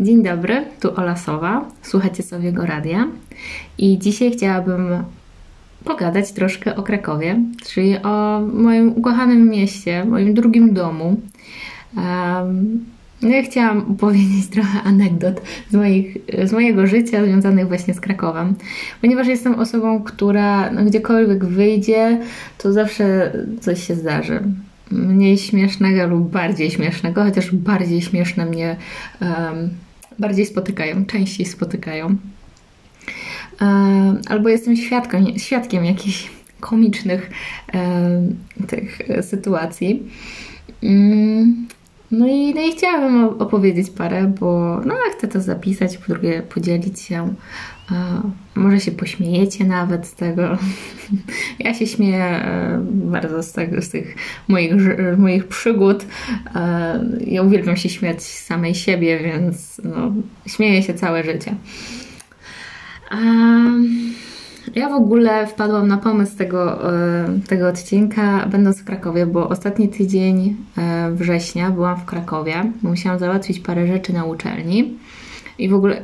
Dzień dobry, tu Ola Sowa, słuchacie Sowiego Radia. I dzisiaj chciałabym pogadać troszkę o Krakowie, czyli o moim ukochanym mieście, moim drugim domu. Um, ja chciałam opowiedzieć trochę anegdot z, moich, z mojego życia związanych właśnie z Krakowem, ponieważ jestem osobą, która no, gdziekolwiek wyjdzie, to zawsze coś się zdarzy. Mniej śmiesznego lub bardziej śmiesznego, chociaż bardziej śmieszne mnie um, bardziej spotykają, częściej spotykają. Um, albo jestem świadkiem, świadkiem jakichś komicznych um, tych sytuacji. Um, no i, no i chciałabym opowiedzieć parę, bo no, chcę to zapisać, po drugie podzielić się. Może się pośmiejecie nawet z tego. Ja się śmieję e, bardzo z, tego, z tych moich, moich przygód. E, ja uwielbiam się śmiać z samej siebie, więc no, śmieję się całe życie. Ja w ogóle wpadłam na pomysł tego, e, tego odcinka, będąc w Krakowie, bo ostatni tydzień e, września byłam w Krakowie. Musiałam załatwić parę rzeczy na uczelni. I w ogóle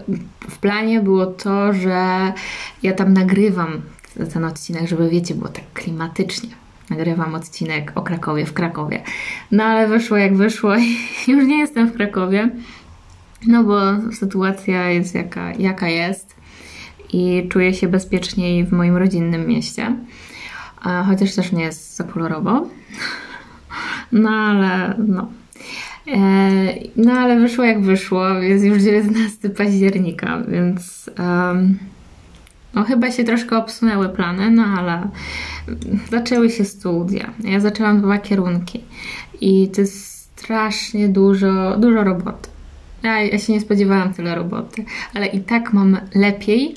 w planie było to, że ja tam nagrywam ten odcinek, żeby wiecie, było tak klimatycznie. Nagrywam odcinek o Krakowie w Krakowie. No ale wyszło jak wyszło i już nie jestem w Krakowie. No bo sytuacja jest jaka, jaka jest i czuję się bezpieczniej w moim rodzinnym mieście. Chociaż też nie jest za kolorowo. No ale no. E, no ale wyszło jak wyszło, jest już 19 października, więc no chyba się troszkę obsunęły plany, no ale zaczęły się studia. Ja zaczęłam dwa kierunki i to jest strasznie dużo, dużo roboty. Ja, ja się nie spodziewałam tyle roboty, ale i tak mam lepiej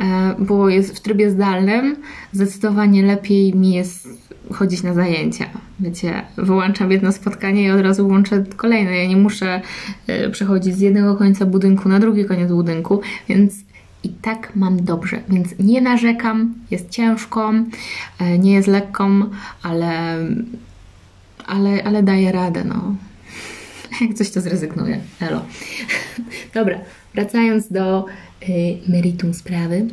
E, bo jest w trybie zdalnym, zdecydowanie lepiej mi jest chodzić na zajęcia. Wiecie, wyłączam jedno spotkanie i od razu łączę kolejne. Ja nie muszę e, przechodzić z jednego końca budynku na drugi koniec budynku, więc i tak mam dobrze, więc nie narzekam, jest ciężko, e, nie jest lekką, ale, ale, ale daję radę, no. Jak coś to zrezygnuję. Elo. Dobra, wracając do Y, meritum sprawy.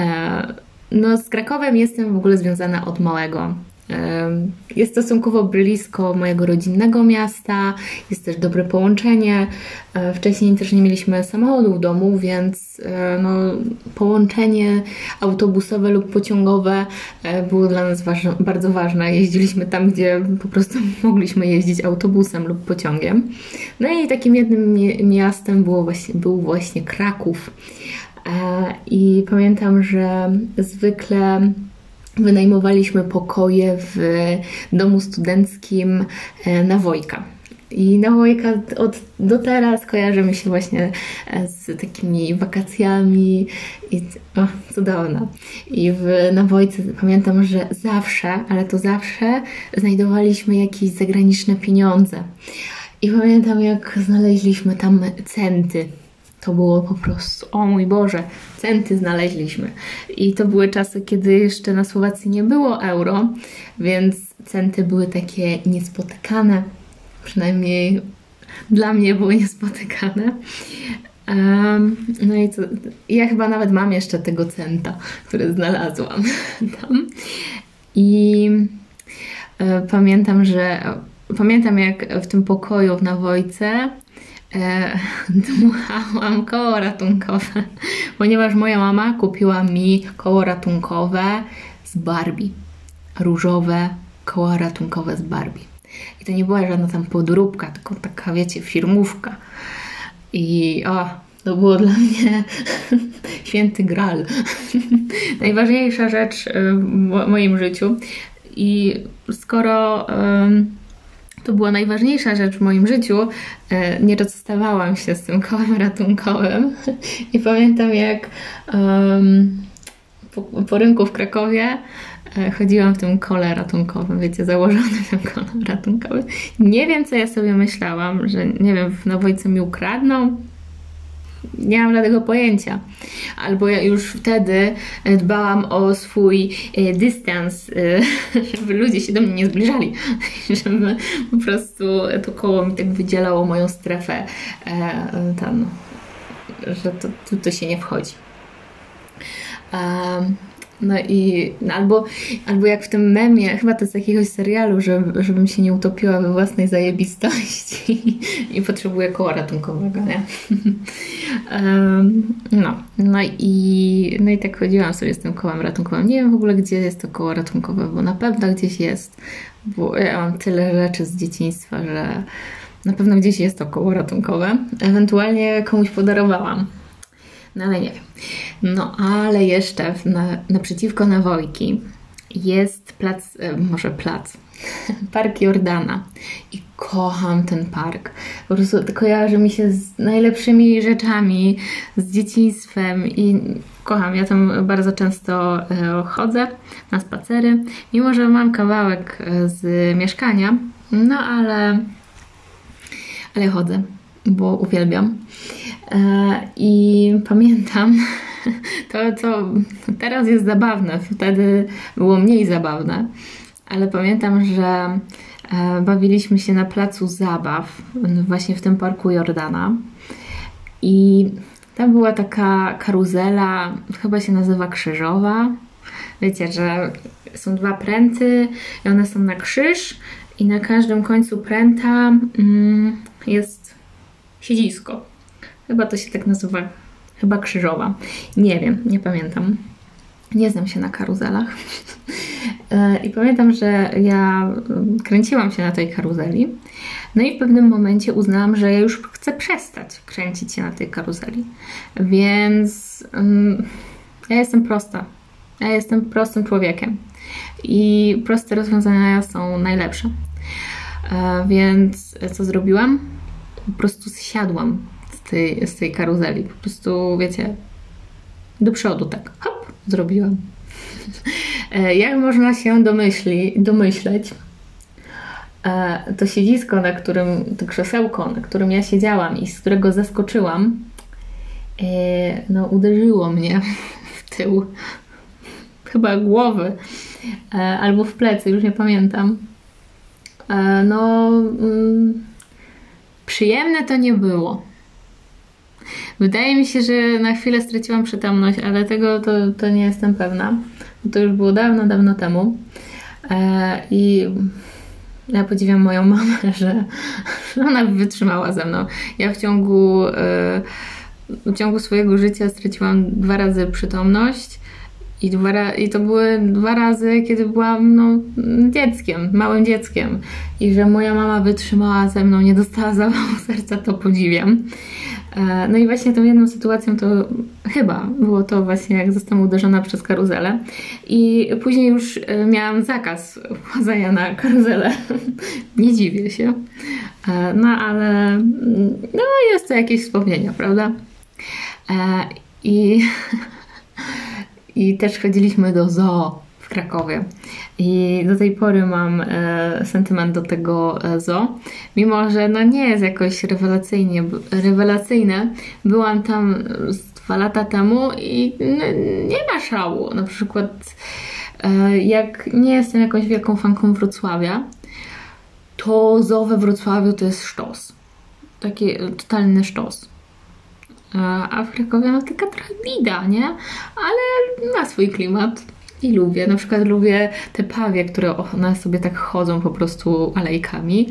E, no, z Krakowem jestem w ogóle związana od małego. E, jest stosunkowo blisko mojego rodzinnego miasta, jest też dobre połączenie. E, wcześniej też nie mieliśmy samochodu w domu, więc no, połączenie autobusowe lub pociągowe było dla nas ważne, bardzo ważne. Jeździliśmy tam, gdzie po prostu mogliśmy jeździć autobusem lub pociągiem. No i takim jednym miastem było właśnie, był właśnie Kraków. I pamiętam, że zwykle wynajmowaliśmy pokoje w domu studenckim e, na Wojka. I na Wojka od, do teraz kojarzy mi się właśnie e, z takimi wakacjami i o, cudowna. I w Nawojce pamiętam, że zawsze, ale to zawsze znajdowaliśmy jakieś zagraniczne pieniądze. I pamiętam, jak znaleźliśmy tam centy to było po prostu, o mój Boże, centy znaleźliśmy. I to były czasy, kiedy jeszcze na Słowacji nie było euro, więc centy były takie niespotykane. Przynajmniej dla mnie były niespotykane. Um, no i co, ja chyba nawet mam jeszcze tego centa, który znalazłam tam. I e, pamiętam, że pamiętam jak w tym pokoju w Nawojce e, dmuchałam koło ratunkowe, ponieważ moja mama kupiła mi koło ratunkowe z Barbie. Różowe koło ratunkowe z Barbie. I to nie była żadna tam podróbka, tylko taka, wiecie, firmówka. I o, to było dla mnie święty gral. Najważniejsza rzecz w moim życiu. I skoro to była najważniejsza rzecz w moim życiu. E, nie rozstawałam się z tym kołem ratunkowym. I pamiętam, jak um, po, po rynku w Krakowie e, chodziłam w tym kole ratunkowym, wiecie, założonym tym kole ratunkowym. Nie wiem, co ja sobie myślałam, że nie wiem, w Nowojce mi ukradną. Nie mam żadnego pojęcia. Albo ja już wtedy dbałam o swój e, dystans, e, żeby ludzie się do mnie nie zbliżali, żeby po prostu to koło mi tak wydzielało moją strefę e, tam, że to, to się nie wchodzi. No i no albo, albo jak w tym memie, chyba to z jakiegoś serialu, że, żebym się nie utopiła we własnej zajebistości i potrzebuję koła ratunkowego, nie? no, no i, no i tak chodziłam sobie z tym kołem ratunkowym. Nie wiem w ogóle, gdzie jest to koło ratunkowe, bo na pewno gdzieś jest, bo ja mam tyle rzeczy z dzieciństwa, że na pewno gdzieś jest to koło ratunkowe. Ewentualnie komuś podarowałam. No ale nie wiem. No ale jeszcze na, naprzeciwko Nawojki jest plac, e, może plac, Park Jordana. I kocham ten park. Po prostu kojarzy mi się z najlepszymi rzeczami, z dzieciństwem i kocham. Ja tam bardzo często e, chodzę na spacery, mimo że mam kawałek e, z mieszkania, no ale, ale chodzę, bo uwielbiam. I pamiętam, to co teraz jest zabawne, wtedy było mniej zabawne, ale pamiętam, że e, bawiliśmy się na placu zabaw, właśnie w tym parku Jordana. I tam była taka karuzela, chyba się nazywa krzyżowa. Wiecie, że są dwa pręty i one są na krzyż, i na każdym końcu pręta mm, jest siedzisko. Chyba to się tak nazywa chyba krzyżowa. Nie wiem, nie pamiętam. Nie znam się na karuzelach. E, I pamiętam, że ja kręciłam się na tej karuzeli. No i w pewnym momencie uznałam, że ja już chcę przestać kręcić się na tej karuzeli. Więc um, ja jestem prosta. Ja jestem prostym człowiekiem. I proste rozwiązania są najlepsze. E, więc co zrobiłam? Po prostu zsiadłam tej, z tej karuzeli. Po prostu, wiecie, do przodu tak, hop, zrobiłam. E, jak można się domyśli, domyśleć, e, to siedzisko, na którym, to krzesełko, na którym ja siedziałam i z którego zaskoczyłam, e, no uderzyło mnie w tył, chyba głowy, albo w plecy, już nie pamiętam. No, mm, przyjemne to nie było. Wydaje mi się, że na chwilę straciłam przytomność, ale tego to, to nie jestem pewna. To już było dawno, dawno temu. E, I ja podziwiam moją mamę, że ona wytrzymała ze mną. Ja w ciągu, e, w ciągu swojego życia straciłam dwa razy przytomność. I, dwa, I to były dwa razy, kiedy byłam no, dzieckiem, małym dzieckiem. I że moja mama wytrzymała ze mną, nie dostała zawału serca, to podziwiam. E, no i właśnie tą jedną sytuacją to chyba było to właśnie, jak zostałam uderzona przez karuzelę. I później już e, miałam zakaz wchodzenia na karuzelę. Nie dziwię się. E, no ale no, jest to jakieś wspomnienia, prawda? I, I też chodziliśmy do zoo w Krakowie. I do tej pory mam e, sentyment do tego e, zoo, mimo że no nie jest jakoś rewelacyjnie, rewelacyjne. Byłam tam dwa lata temu i no, nie ma szału. Na przykład e, jak nie jestem jakąś wielką fanką Wrocławia, to zoo we Wrocławiu to jest sztos. Taki totalny sztos. E, a w Krakowie no taka trochę bida, nie? Ale ma swój klimat i lubię. Na przykład lubię te pawie, które one sobie tak chodzą po prostu alejkami,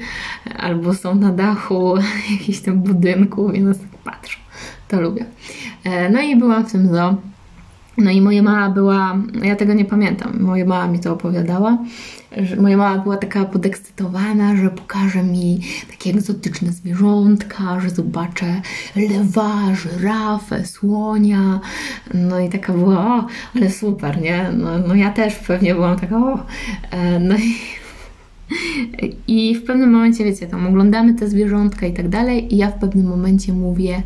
albo są na dachu jakiegoś tam budynku i nas tak patrzą. To lubię. E, no i byłam w tym zoo. No i moja mama była, ja tego nie pamiętam, moja mama mi to opowiadała, że moja mama była taka podekscytowana, że pokaże mi takie egzotyczne zwierzątka, że zobaczę lewa, żyrafę, słonia. No i taka była, o, ale super, nie? No, no ja też pewnie byłam taka, o. E, no i i w pewnym momencie, wiecie, tam oglądamy te zwierzątka i tak dalej, i ja w pewnym momencie mówię: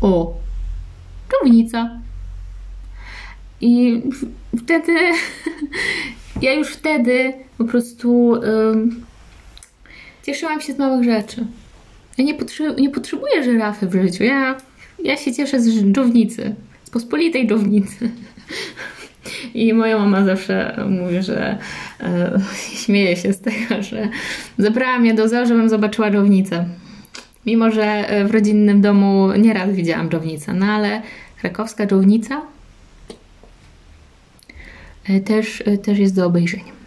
O, czownica. I wtedy, ja już wtedy po prostu um, cieszyłam się z małych rzeczy. Ja nie, nie potrzebuję żyrafy w życiu. Ja ja się cieszę z dżownicy, z pospolitej dżownicy. I moja mama zawsze mówi, że e, śmieje się z tego, że zabrała mnie do zoo, żebym zobaczyła dżownicę. Mimo, że e, w rodzinnym domu nieraz widziałam dżownicę, no ale krakowska dżownica też, e, też jest do obejrzenia.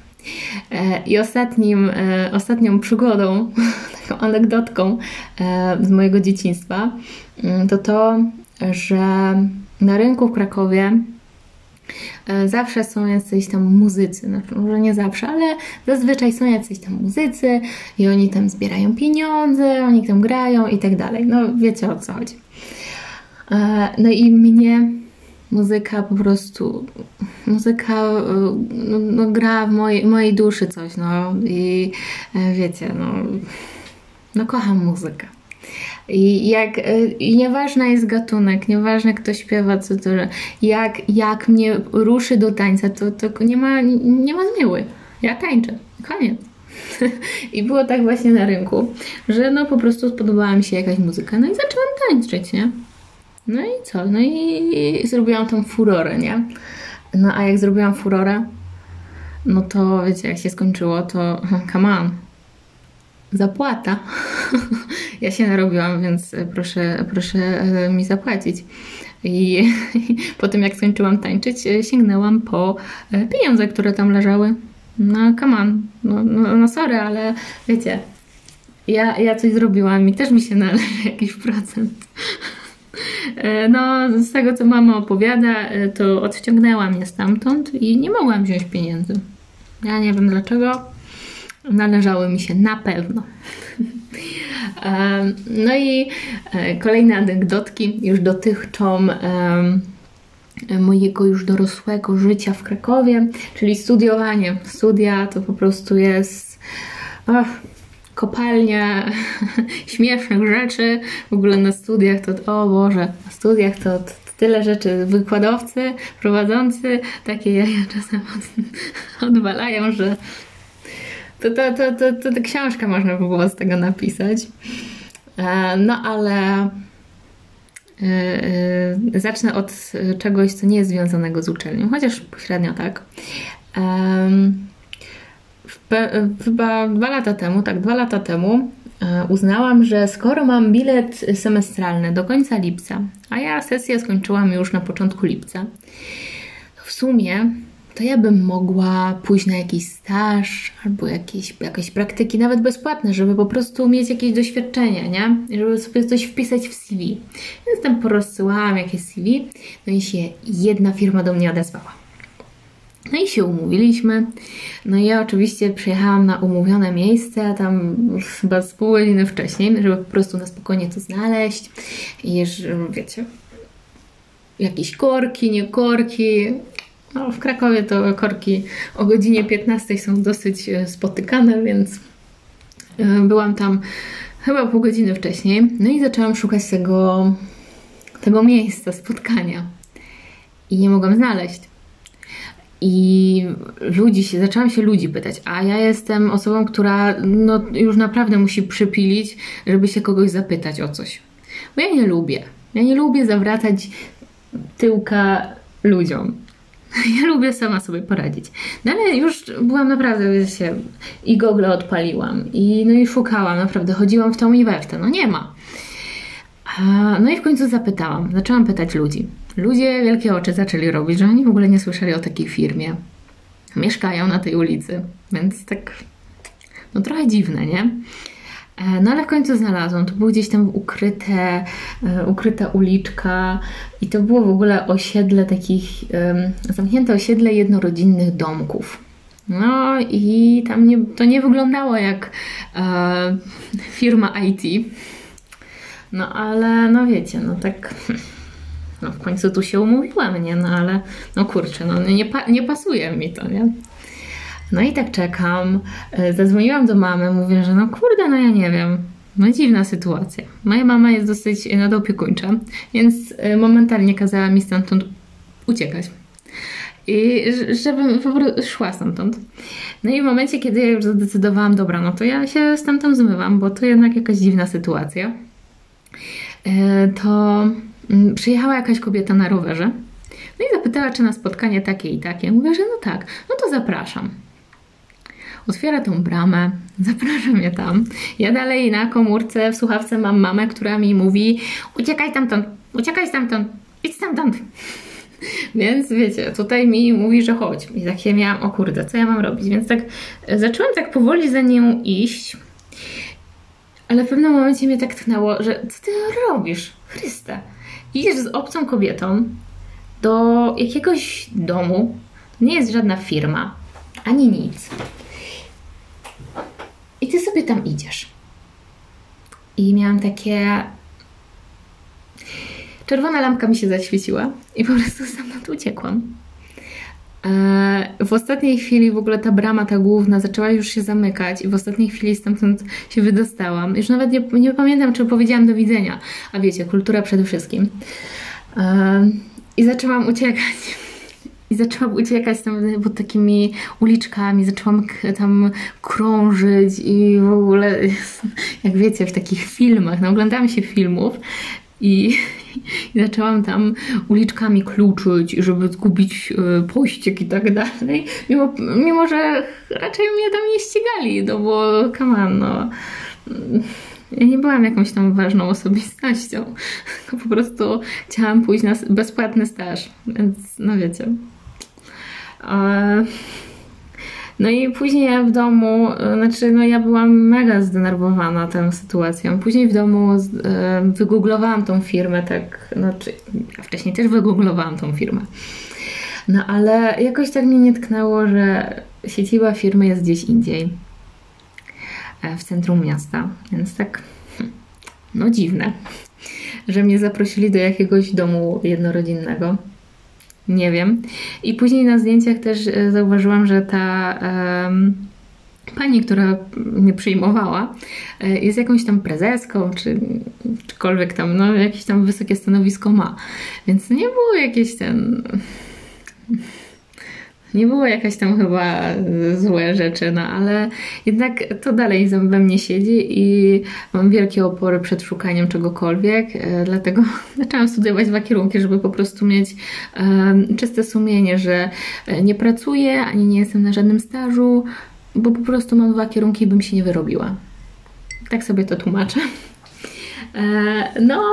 E, I ostatnim, e, ostatnią przygodą, taką anegdotką e, z mojego dzieciństwa, mm, to to, że na rynku w Krakowie zawsze są jacyś tam muzycy, znaczy może nie zawsze, ale zazwyczaj są jacyś tam muzycy i oni tam zbierają pieniądze, oni tam grają i tak dalej. No wiecie o co chodzi. No i mnie muzyka po prostu, muzyka no, no, gra w mojej, mojej duszy coś, no i e, wiecie, no, no kocham muzykę. I jak, e, i nieważna jest gatunek, nieważne kto śpiewa, co to, jak, jak mnie ruszy do tańca, to, to nie, ma, nie ma zmiły. Ja tańczę. Koniec. I było tak właśnie na rynku, że no po prostu spodobała mi się jakaś muzyka, no i zaczęłam tańczyć, nie? No i co? No i, zrobiłam tą furorę, nie? No a jak zrobiłam furorę, no to wiecie, jak się skończyło, to come on, zapłata. ja się narobiłam, więc proszę, proszę e, mi zapłacić. I, I po tym, jak skończyłam tańczyć, e, sięgnęłam po e, pieniądze, które tam leżały. No, come on. No, no, no sorry, ale wiecie, ja, ja coś zrobiłam i też mi się należy jakiś procent. E, no, z tego co mama opowiada, e, to odciągnęła mnie stamtąd i nie mogłam wziąć pieniędzy. Ja nie wiem dlaczego. Należały mi się na pewno. E, no i kolejne anegdotki już dotyczą mojego już dorosłego życia w Krakowie, czyli studiowanie. Studia to po prostu jest kopalnia śmiesznych rzeczy. W ogóle na studiach to, o Boże, na studiach to, to tyle rzeczy. Wykładowcy, prowadzący takie jaja czasem odwalają, że to, to, to, to, to, to książka można by było z tego napisać. E, no ale e, e, zacznę od czegoś, co nie jest związanego z uczelnią, chociaż pośrednio tak chyba dwa lata temu, tak, dwa lata temu e, uznałam, że skoro mam bilet semestralny do końca lipca, a ja sesję skończyłam już na początku lipca, w sumie to ja bym mogła pójść na jakiś staż albo jakieś, jakieś praktyki, nawet bezpłatne, żeby po prostu mieć jakieś doświadczenia, nie? Żeby sobie coś wpisać w CV. Więc tam porozsyłałam jakieś CV, no i się jedna firma do mnie odezwała. No i się umówiliśmy. No i ja oczywiście przyjechałam na umówione miejsce, tam chyba z pół godziny wcześniej, żeby po prostu na spokojnie to znaleźć. I wiecie, jakieś korki, nie korki. No, w Krakowie to korki o godzinie 15 są dosyć e, spotykane, więc e, byłam tam chyba pół godziny wcześniej. No i zaczęłam szukać tego, tego miejsca, spotkania. I nie mogłam znaleźć. I ludzi się, zaczęłam się ludzi pytać, a ja jestem osobą, która no, już naprawdę musi przypilić, żeby się kogoś zapytać o coś. Bo ja nie lubię. Ja nie lubię zawracać tyłka ludziom. Ja lubię sama sobie poradzić. No ale już byłam naprawdę, się i Google odpaliłam i no i szukałam, naprawdę chodziłam w tą i we w. No nie ma. No i w końcu zapytałam, zaczęłam pytać ludzi. Ludzie wielkie oczy zaczęli robić, że oni w ogóle nie słyszeli o takiej firmie. Mieszkają na tej ulicy, więc tak, no trochę dziwne, nie? E, no ale w końcu znalazłam. To było gdzieś tam ukryte, e, ukryta uliczka i to było w ogóle osiedle takich, zamknięte osiedle jednorodzinnych domków. No i tam nie, to nie wyglądało jak e, firma IT. No ale no wiecie, no tak no w końcu tu się umówiłam, nie? No ale no kurczę, no nie, pa nie pasuje mi to, nie? No i tak czekam. E, zadzwoniłam do mamy, mówię, że no kurde, no ja nie wiem. No dziwna sytuacja. Moja mama jest dosyć nadopiekuńcza, więc e, momentalnie kazała mi stamtąd uciekać. I żebym po prostu szła stamtąd. No i w momencie, kiedy ja już zadecydowałam, dobra, no to ja się stamtąd zmywam, bo to jednak jakaś dziwna sytuacja, e, to mm, przyjechała jakaś kobieta na rowerze. No i zapytała, czy na spotkanie takie i takie. Mówię, że no tak, no to zapraszam. Otwiera tą bramę, zaprasza mnie tam. Ja dalej na komórce w słuchawce mam mamę, która mi mówi: uciekaj tamtąd, uciekaj stamtąd, idź stamtąd. Więc wiecie, tutaj mi mówi, że chodź. I tak się miałam, o kurde, co ja mam robić? Więc tak e, zaczęłam tak powoli za nią iść. Ale w pewnym momencie mnie tak tknęło, że co ty robisz? Chryste. Idziesz z obcą kobietą do jakiegoś domu. Nie jest żadna firma, ani nic. I ty sobie tam idziesz. I miałam takie. Czerwona lampka mi się zaświeciła i po prostu stamtąd uciekłam. E, w ostatniej chwili w ogóle ta brama, ta główna, zaczęła już się zamykać i w ostatniej chwili stamtąd się wydostałam. Już nawet nie, nie pamiętam, czy powiedziałam do widzenia. A wiecie, kultura przede wszystkim. E, I zaczęłam uciekać. I zaczęłam uciekać tam pod takimi uliczkami, zaczęłam tam krążyć i w ogóle, jak wiecie, w takich filmach, no oglądałam się filmów i, i zaczęłam tam uliczkami kluczyć, żeby zgubić y, pościg i tak dalej. Mimo, mimo, że raczej mnie tam nie ścigali, no bo come on, no. Ja nie byłam jakąś tam ważną osobistością, po prostu chciałam pójść na bezpłatny staż, więc no wiecie. No i później ja w domu, znaczy no ja byłam mega zdenerwowana tą sytuacją. Później w domu wygooglowałam tą firmę, tak, znaczy ja wcześniej też wygooglowałam tą firmę. No ale jakoś tak mnie nie tknęło, że siedziba firmy jest gdzieś indziej, e, w centrum miasta, więc tak, hmm, no dziwne, że mnie zaprosili do jakiegoś domu jednorodzinnego. Nie wiem. I później na zdjęciach też e, zauważyłam, że ta um, pani, która mnie przyjmowała, e, jest jakąś tam prezeską, czy czykolwiek tam, no jakieś tam wysokie stanowisko ma. Więc nie było jakieś ten nie było jakaś tam chyba złe rzeczy, no ale jednak to dalej we mnie siedzi i mam wielkie opory przed szukaniem czegokolwiek, e, dlatego zaczęłam studiować dwa kierunki, żeby po prostu mieć czyste sumienie, że e, nie pracuję, ani nie jestem na żadnym stażu, bo po prostu mam dwa kierunki i bym się nie wyrobiła. Tak sobie to tłumaczę. E, no,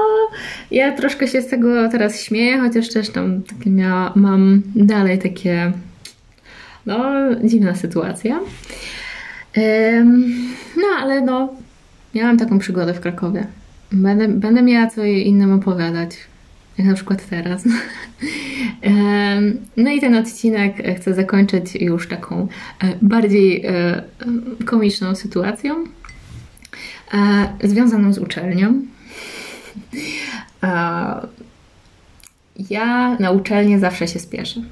ja troszkę się z tego teraz śmieję, chociaż też tam takie miała, mam dalej takie no, dziwna sytuacja. No, ale no, miałam taką przygodę w Krakowie. Będę, będę miała co innym opowiadać, jak na przykład teraz. No i ten odcinek chcę zakończyć już taką e, bardziej e, komiczną sytuacją, e, związaną z uczelnią. Ja na uczelnię zawsze się spieszę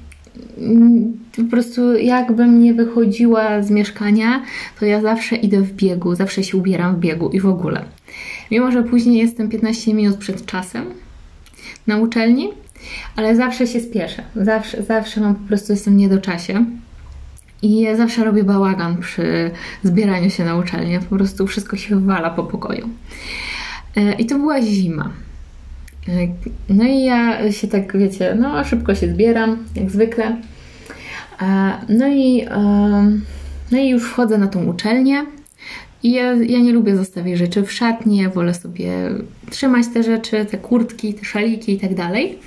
po prostu jakbym nie wychodziła z mieszkania, to ja zawsze idę w biegu, zawsze się ubieram w biegu i w ogóle. Mimo, że później jestem 15 minut przed czasem na uczelni, ale zawsze się spieszę. Zawsze, zawsze mam po prostu jestem nie do czasie. I ja zawsze robię bałagan przy zbieraniu się na uczelnię. Po prostu wszystko się wywala po pokoju. E, I to była zima. No i ja się tak, wiecie, no szybko się zbieram, jak zwykle. No i, no i już wchodzę na tą uczelnię. I ja, ja nie lubię zostawiać rzeczy w szatni, ja wolę sobie trzymać te rzeczy, te kurtki, te szaliki i tak dalej.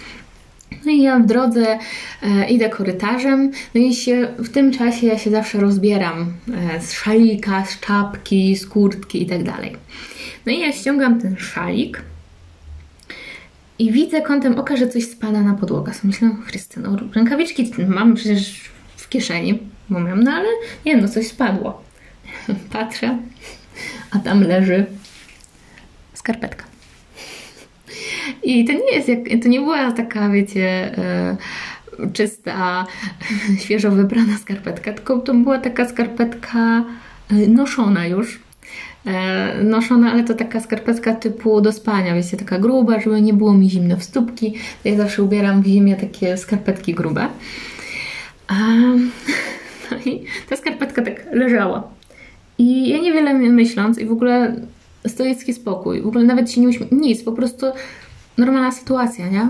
No i ja w drodze e, idę korytarzem, no i się, w tym czasie ja się zawsze rozbieram e, z szalika, z czapki, z kurtki i tak dalej. No i ja ściągam ten szalik, i widzę kątem oka, że coś spada na podłogę. So myślę, Chryste, no rękawiczki mam przecież w kieszeni, bo no ale nie no coś spadło. Patrzę, a tam leży skarpetka. I to nie jest, jak, to nie była taka, wiecie, e, czysta, świeżo wybrana skarpetka, tylko to była taka skarpetka e, noszona już noszona, ale to taka skarpetka typu do spania, wiecie, taka gruba, żeby nie było mi zimno w stópki. Ja zawsze ubieram w zimie takie skarpetki grube. No i ta skarpetka tak leżała. I ja niewiele myśląc i w ogóle stoicki spokój, w ogóle nawet się nie uśmiech, nic, po prostu normalna sytuacja, nie?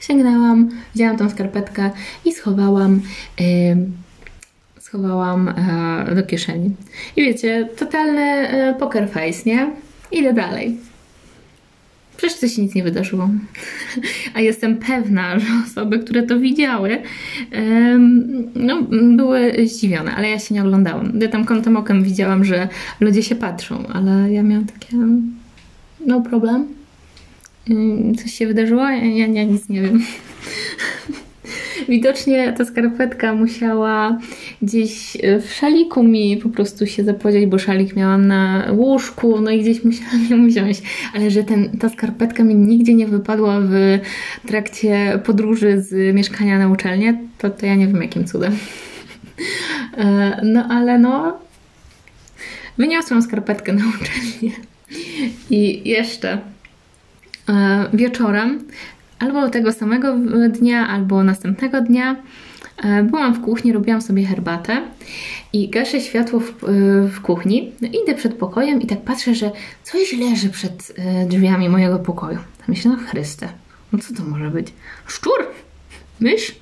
Sięgnęłam, wzięłam tą skarpetkę i schowałam, yy, schowałam yy, do kieszeni. I wiecie, totalny yy, poker face, nie? Idę dalej. Przecież to się nic nie wydarzyło. A jestem pewna, że osoby, które to widziały, no, były zdziwione, ale ja się nie oglądałam. Ja tam kątem okiem widziałam, że ludzie się patrzą, ale ja miałam takie no problem. Coś się wydarzyło? Ja, ja nic nie wiem. Widocznie ta skarpetka musiała gdzieś e, w szaliku mi po prostu się zapodziać, bo szalik miałam na łóżku, no i gdzieś musiałam ją wziąć. Ale że ten, ta skarpetka mi nigdzie nie wypadła w trakcie podróży z mieszkania na uczelnię, to, to ja nie wiem jakim cudem. E, no ale no, wyniosłam skarpetkę na uczelnię. I jeszcze e, wieczorem albo tego samego dnia, albo następnego dnia byłam w kuchni, robiłam sobie herbatę i gaszę światło w, e, w kuchni. No, idę przed pokojem i tak patrzę, że coś leży przed e, drzwiami mojego pokoju. Myślę, no Chryste, no co to może być? Szczur? Mysz?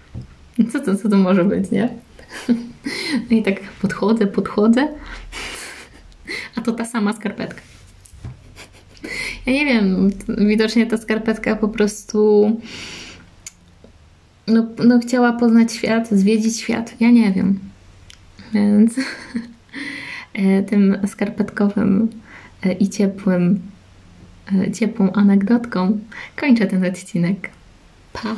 Co to, co to może być, nie? No i tak podchodzę, podchodzę, a to ta sama skarpetka. Ja nie wiem, widocznie ta skarpetka po prostu no, no chciała poznać świat, zwiedzić świat. Ja nie wiem. Więc e, tym skarpetkowym e, i ciepłym, e, ciepłą anegdotką kończę ten odcinek. Pa!